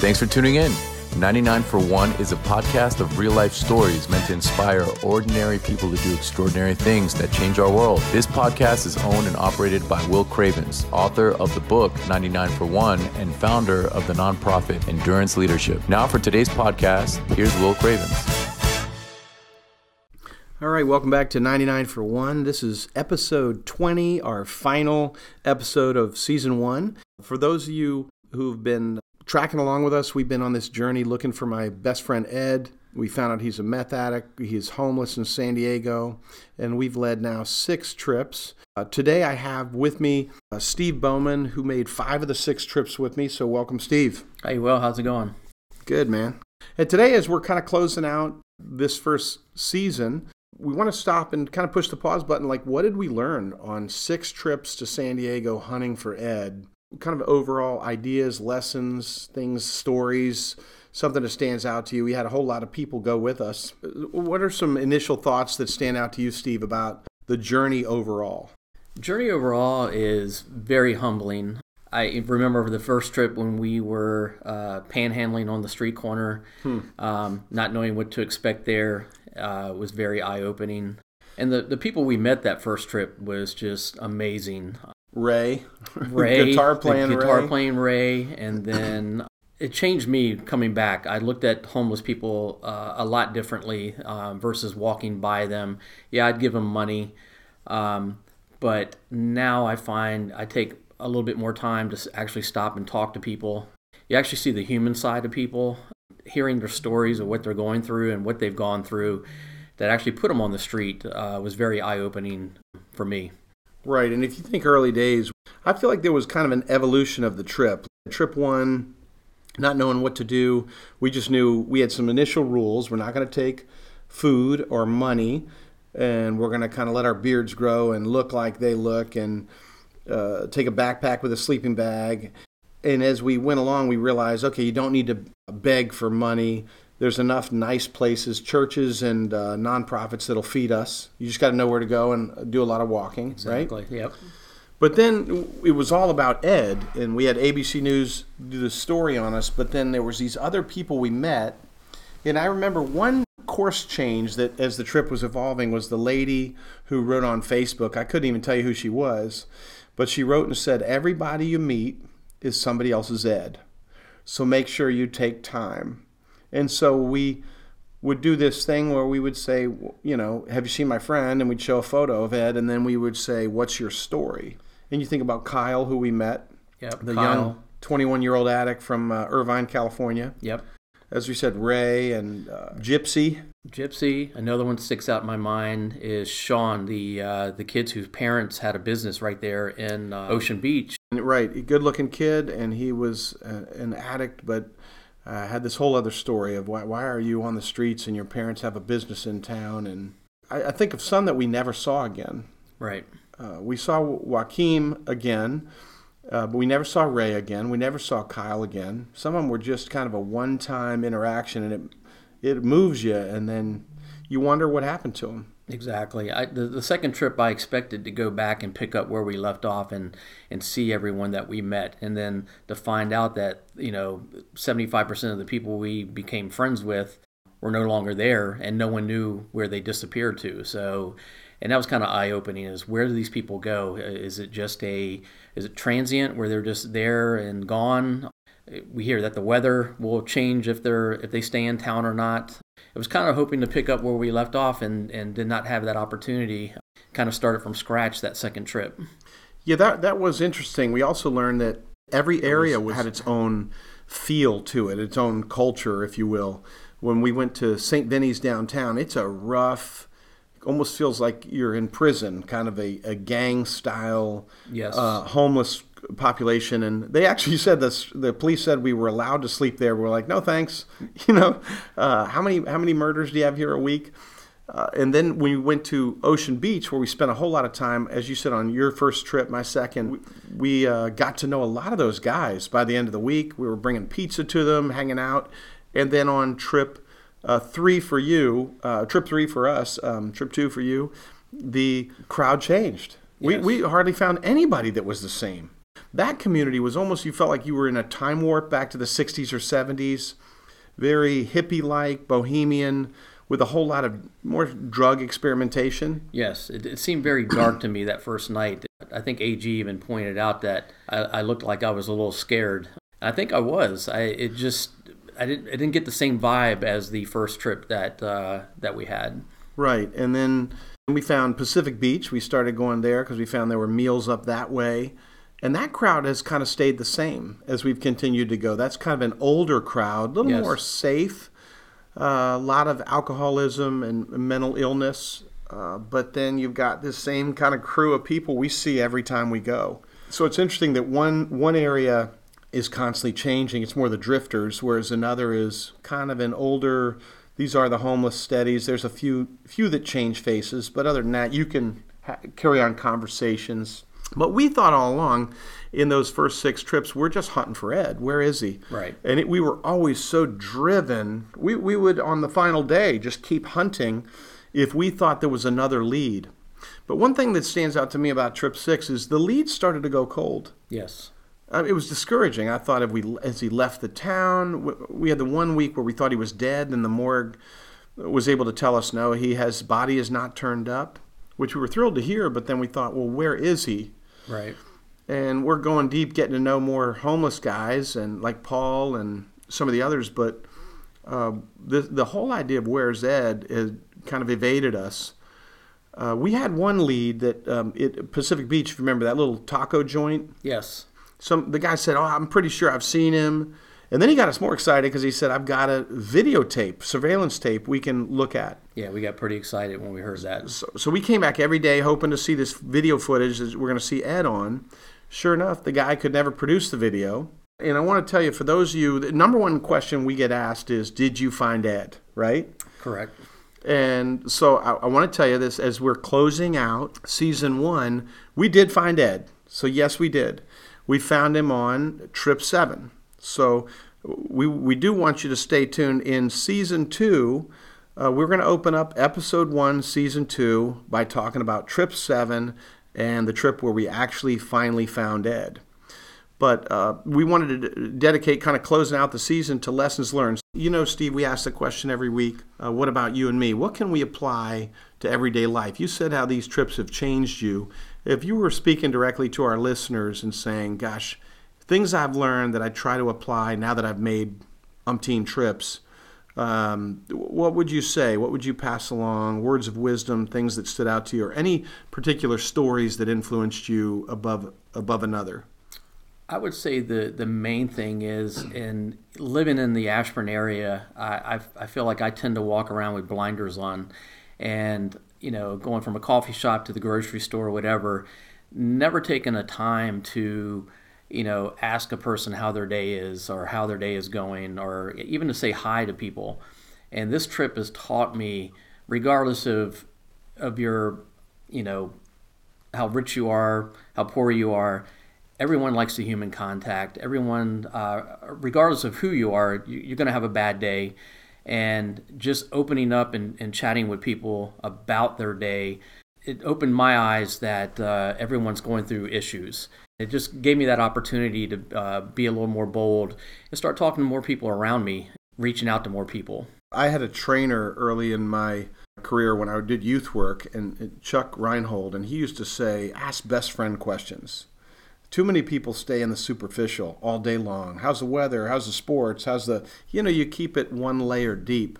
Thanks for tuning in. 99 for One is a podcast of real life stories meant to inspire ordinary people to do extraordinary things that change our world. This podcast is owned and operated by Will Cravens, author of the book 99 for One and founder of the nonprofit Endurance Leadership. Now, for today's podcast, here's Will Cravens. All right, welcome back to 99 for 1. This is episode 20, our final episode of season 1. For those of you who've been tracking along with us, we've been on this journey looking for my best friend Ed. We found out he's a meth addict. He's homeless in San Diego, and we've led now six trips. Uh, today I have with me uh, Steve Bowman, who made five of the six trips with me. So welcome, Steve. Hey, Will, how's it going? Good, man. And today, as we're kind of closing out this first season, we want to stop and kind of push the pause button. Like, what did we learn on six trips to San Diego hunting for Ed? Kind of overall ideas, lessons, things, stories, something that stands out to you. We had a whole lot of people go with us. What are some initial thoughts that stand out to you, Steve, about the journey overall? Journey overall is very humbling. I remember the first trip when we were uh, panhandling on the street corner, hmm. um, not knowing what to expect there uh, was very eye opening. And the, the people we met that first trip was just amazing. Ray, Ray, guitar playing, guitar Ray. playing Ray, and then it changed me coming back. I looked at homeless people uh, a lot differently uh, versus walking by them. Yeah, I'd give them money, um, but now I find I take a little bit more time to actually stop and talk to people. You actually see the human side of people, hearing their stories of what they're going through and what they've gone through. That actually put them on the street uh, was very eye opening for me. Right. And if you think early days, I feel like there was kind of an evolution of the trip. Trip one, not knowing what to do, we just knew we had some initial rules. We're not going to take food or money, and we're going to kind of let our beards grow and look like they look, and uh, take a backpack with a sleeping bag. And as we went along, we realized okay, you don't need to beg for money there's enough nice places, churches and uh, nonprofits that'll feed us. You just got to know where to go and do a lot of walking, exactly. right? Yep. But then it was all about Ed, and we had ABC News do the story on us. But then there was these other people we met, and I remember one course change that as the trip was evolving was the lady who wrote on Facebook. I couldn't even tell you who she was, but she wrote and said, "Everybody you meet is somebody else's Ed, so make sure you take time." And so we would do this thing where we would say, you know, have you seen my friend? And we'd show a photo of Ed, and then we would say, what's your story? And you think about Kyle, who we met, yep, the Kyle. young 21 year old addict from uh, Irvine, California. Yep. As we said, Ray and uh, Gypsy. Gypsy. Another one sticks out in my mind is Sean, the uh, the kids whose parents had a business right there in uh, Ocean Beach. Right, good looking kid, and he was uh, an addict, but uh, had this whole other story of why, why are you on the streets and your parents have a business in town. And I, I think of some that we never saw again. Right. Uh, we saw Joaquin again, uh, but we never saw Ray again. We never saw Kyle again. Some of them were just kind of a one time interaction, and it, it moves you, and then you wonder what happened to them. Exactly. I, the, the second trip, I expected to go back and pick up where we left off and, and see everyone that we met. And then to find out that, you know, 75% of the people we became friends with were no longer there and no one knew where they disappeared to. So, and that was kind of eye opening is where do these people go? Is it just a, is it transient where they're just there and gone? We hear that the weather will change if they're if they stay in town or not. I was kind of hoping to pick up where we left off and, and did not have that opportunity. Kind of started from scratch that second trip. Yeah, that that was interesting. We also learned that every area had its own feel to it, its own culture, if you will. When we went to St. Vinny's downtown, it's a rough, almost feels like you're in prison, kind of a, a gang style, yes. uh, homeless population. And they actually said this. The police said we were allowed to sleep there. We are like, no, thanks. You know, uh, how many how many murders do you have here a week? Uh, and then we went to Ocean Beach, where we spent a whole lot of time, as you said, on your first trip, my second. We, we uh, got to know a lot of those guys by the end of the week. We were bringing pizza to them, hanging out. And then on trip uh, three for you, uh, trip three for us, um, trip two for you, the crowd changed. Yes. We, we hardly found anybody that was the same. That community was almost you felt like you were in a time warp back to the 60s or 70s, very hippie like, bohemian, with a whole lot of more drug experimentation. Yes, it, it seemed very dark to me that first night. I think AG even pointed out that I, I looked like I was a little scared. I think I was. I it just I didn't I didn't get the same vibe as the first trip that uh, that we had. Right, and then we found Pacific Beach. We started going there because we found there were meals up that way. And that crowd has kind of stayed the same as we've continued to go. That's kind of an older crowd, a little Yes. more safe, uh, a lot of alcoholism and mental illness. Uh, but then you've got this same kind of crew of people we see every time we go. So it's interesting that one one area is constantly changing. It's more the drifters, whereas another is kind of an older. These are the homeless steadies. There's a few few that change faces, but other than that, you can ha- carry on conversations. But we thought all along, in those first six trips, we're just hunting for Ed. Where is he? Right. And it, we were always so driven. We, we would, on the final day, just keep hunting if we thought there was another lead. But one thing that stands out to me about Trip Six is the lead started to go cold. Yes. It was discouraging. I thought if we, as he left the town, we had the one week where we thought he was dead, and the morgue was able to tell us no, he has body is not turned up, which we were thrilled to hear. But then we thought, well, where is he? Right. and we're going deep, getting to know more homeless guys and like Paul and some of the others. But uh, the the whole idea of where's Ed has kind of evaded us. Uh, we had one lead that um, it, Pacific Beach. if you Remember that little taco joint? Yes. Some the guy said, "Oh, I'm pretty sure I've seen him." And then he got us more excited because he said, "I've got a videotape, surveillance tape we can look at." Yeah, we got pretty excited when we heard that. So, so we came back every day hoping to see this video footage that we're going to see Ed on. Sure enough, the guy could never produce the video. And I want to tell you, for those of you, the number one question we get asked is, Did you find Ed? Right? Correct. And so I, I want to tell you this as we're closing out season one, we did find Ed. So, yes, we did. We found him on trip seven. So, we, we do want you to stay tuned. In season two, uh, we're going to open up episode one, season two, by talking about trip seven and the trip where we actually finally found Ed but uh, we wanted to dedicate kind of closing out the season to lessons learned. You know, Steve, we ask the question every week uh, what about you and me? What can we apply to everyday life? You said how these trips have changed you. If you were speaking directly to our listeners and saying, gosh, things I've learned that I try to apply now that I've made umpteen trips, um, what would you say? What would you pass along? Words of wisdom, things that stood out to you, or any particular stories that influenced you above above another? I would say the the main thing is in living in the Ashburn area. I I, I feel like I tend to walk around with blinders on, and you know, going from a coffee shop to the grocery store, or whatever, never taking a time to you know ask a person how their day is or how their day is going or even to say hi to people. And this trip has taught me, regardless of of your you know how rich you are, how poor you are, everyone likes the human contact. Everyone, uh, regardless of who you are, you, you're going to have a bad day. And just opening up and, and chatting with people about their day, it opened my eyes that uh, everyone's going through issues. It just gave me that opportunity to uh, be a little more bold and start talking to more people around me, reaching out to more people. I had a trainer early in my career when I did youth work, and Chuck Reinhold, and he used to say, "Ask best friend questions." Too many people stay in the superficial all day long. How's the weather? How's the sports? How's the you know you keep it one layer deep.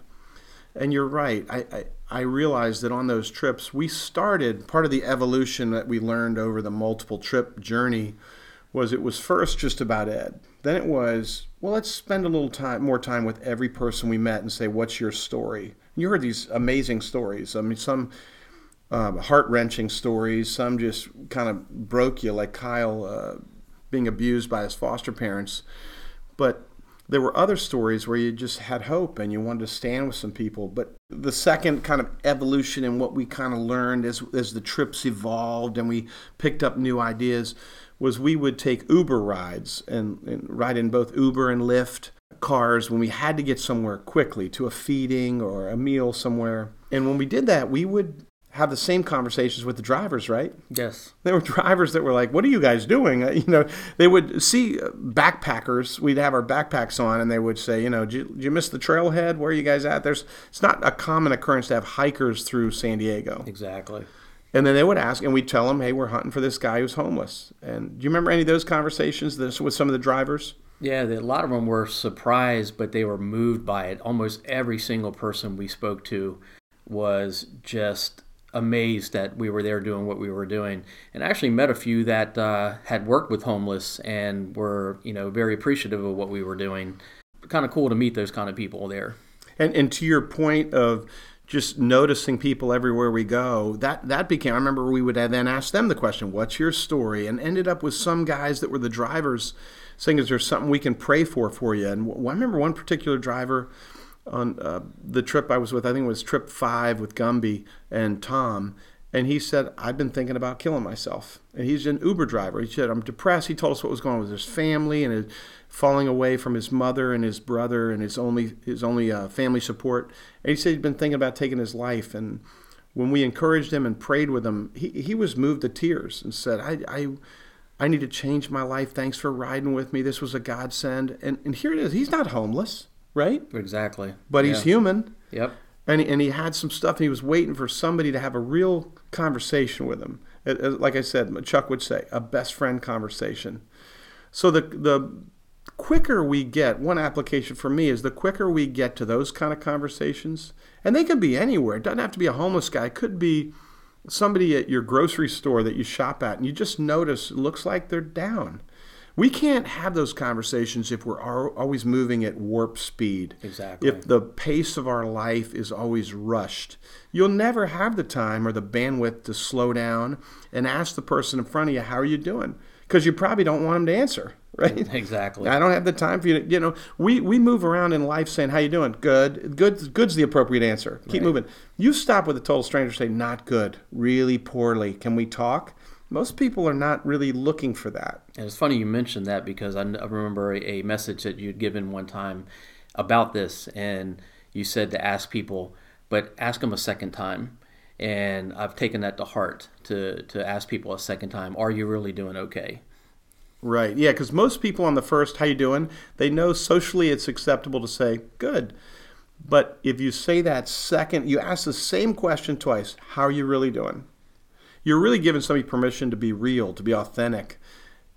And you're right. I, I I realized that on those trips we started part of the evolution that we learned over the multiple trip journey was it was first just about Ed. Then it was, well, let's spend a little time more time with every person we met and say, what's your story? You heard these amazing stories. I mean, some um, heart wrenching stories, some just kind of broke you, like Kyle uh, being abused by his foster parents. But there were other stories where you just had hope and you wanted to stand with some people. But the second kind of evolution and what we kind of learned as, as the trips evolved and we picked up new ideas was we would take Uber rides and, and ride in both Uber and Lyft cars when we had to get somewhere quickly to a feeding or a meal somewhere. And when we did that, we would have the same conversations with the drivers, right? Yes. There were drivers that were like, "What are you guys doing?" Uh, You know, they would see uh, backpackers. We'd have our backpacks on, and they would say, "You know, did you, did you miss the trailhead? Where are you guys at?" There's it's not a common occurrence to have hikers through San Diego. Exactly. And then they would ask, and we'd tell them, "Hey, we're hunting for this guy who's homeless." And do you remember any of those conversations this, with some of the drivers? Yeah, the, a lot of them were surprised, but they were moved by it. Almost every single person we spoke to was just amazed that we were there doing what we were doing. And I actually met a few that uh, had worked with homeless and were, you know, very appreciative of what we were doing. Kind of cool to meet those kind of people there. And and to your point of just noticing people everywhere we go, that that became. I remember we would then ask them the question, "What's your story?" And ended up with some guys that were the drivers saying, "Is there something we can pray for for you?" And I remember one particular driver on uh, the trip I was with. I think it was trip five with Gumby and Tom. And he said, I've been thinking about killing myself. And he's an Uber driver. He said, I'm depressed. He told us what was going on with his family and his falling away from his mother and his brother and his only his only uh, family support. And he said he'd been thinking about taking his life. And when we encouraged him and prayed with him, he, he was moved to tears and said, I, I, I need to change my life. Thanks for riding with me. This was a godsend. And, and here it is. He's not homeless, right? Exactly. But he's human. Yep. and he, and he had some stuff and he was waiting for somebody to have a real conversation with him. Like i said chuck would say a best friend conversation. So the the quicker we get one application for me is the quicker we get to those kind of conversations and they can be anywhere. It doesn't have to be a homeless guy. It could be somebody at your grocery store that you shop at and you just notice it looks like they're down we can't have those conversations if we're always moving at warp speed Exactly. if the pace of our life is always rushed, you'll never have the time or the bandwidth to slow down and ask the person in front of you, How are you doing? Because you probably don't want them to answer, right? Exactly. I don't have the time for you to, you know, we, we move around in life saying, How you doing? Good. Good. Good's the appropriate answer. Keep Right. moving. You stop with a total stranger, say, Not good. Really poorly. Can we talk? Most people are not really looking for that. And it's funny you mentioned that because I, I remember a, a message that you'd given one time about this, and you said to ask people, but ask them a second time. And I've taken that to heart to, to ask people a second time, are you really doing okay? Right. Yeah, because most people on the first, how you doing? They know socially it's acceptable to say good. But if you say that second, you ask the same question twice. How are you really doing? You're really giving somebody permission to be real, to be authentic.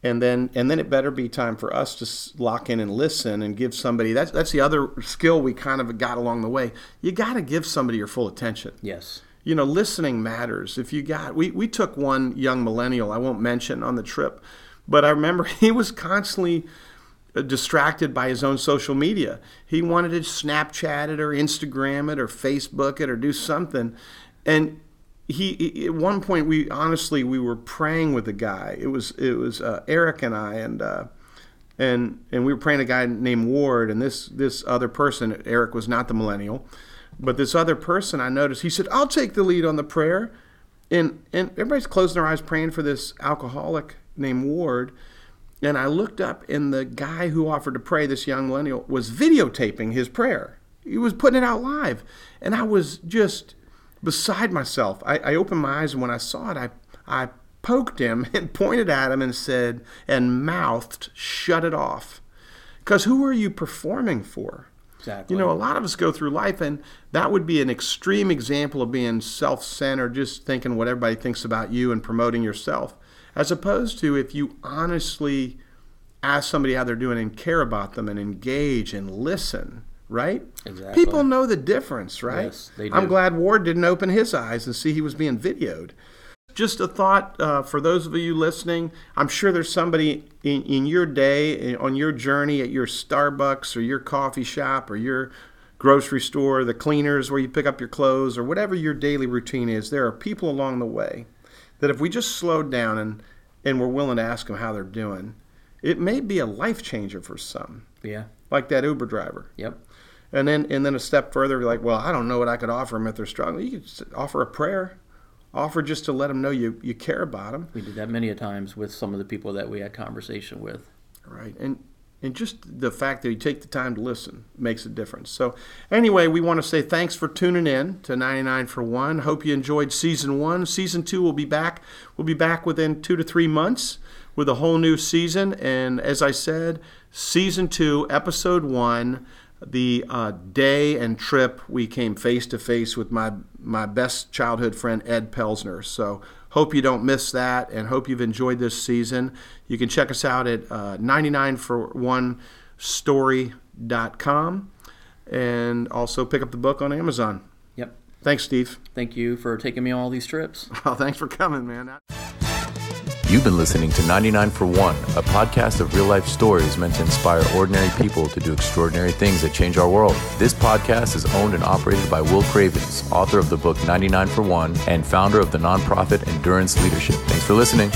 And then and then it better be time for us to lock in and listen and give somebody that's that's the other skill we kind of got along the way. You got to give somebody your full attention Yes. you know listening matters if you got we, we took one young millennial i won't mention on the trip but i remember he was constantly uh, distracted by his own social media he wanted to snapchat it or instagram it or facebook it or do something and he he- at one point we honestly we were praying with a guy. It was it was uh, eric and i and uh, and and we were praying a guy named Ward, and this this other person, Eric was not the millennial, but this other person, I noticed, he said, "I'll take the lead on the prayer," and and everybody's closing their eyes praying for this alcoholic named Ward, and I looked up, and the guy who offered to pray, this young millennial, was videotaping his prayer. He was putting it out live, and I was just beside myself. I, I opened my eyes, and when I saw it, I I poked him and pointed at him and said, and mouthed, "Shut it off," because who are you performing for? Exactly. You know, a lot of us go through life, and that would be an extreme example of being self centered, just thinking what everybody thinks about you and promoting yourself. As opposed to if you honestly ask somebody how they're doing and care about them and engage and listen, right? Exactly. People know the difference, right? Yes, they do. I'm glad Ward didn't open his eyes and see he was being videoed. Just a thought uh, for those of you listening. I'm sure there's somebody in, in your day, in- on your journey at your Starbucks or your coffee shop or your grocery store, the cleaners where you pick up your clothes, or whatever your daily routine is. There are people along the way that if we just slowed down and, and we're willing to ask them how they're doing, it may be a life changer for some, yeah. like that Uber driver. Yep. And then and then a step further, be like, well, I don't know what I could offer them if they're struggling. You could offer a prayer, offer just to let them know you, you care about them, We did that many a times with some of the people that we had conversation with. right? And And just the fact that you take the time to listen makes a difference. So, anyway, we want to say thanks for tuning in to 99 for 1. Hope you enjoyed season 1. Season 2 will be back. We'll be back within 2 to 3 months with a whole new season. And as I said, season 2, episode 1, the uh, day and trip we came face to face with my my best childhood friend Ed Pelsner. So hope you don't miss that, and hope you've enjoyed this season. You can check us out at uh, 99for1story.com and also pick up the book on Amazon. Yep. Thanks, Steve. Thank you for taking me on all these trips. Well, thanks for coming, man. You've been listening to 99 for 1, a podcast of real life stories meant to inspire ordinary people to do extraordinary things that change our world. This podcast is owned and operated by Will Cravens, author of the book 99 for 1 and founder of the nonprofit Endurance Leadership. Thanks for listening.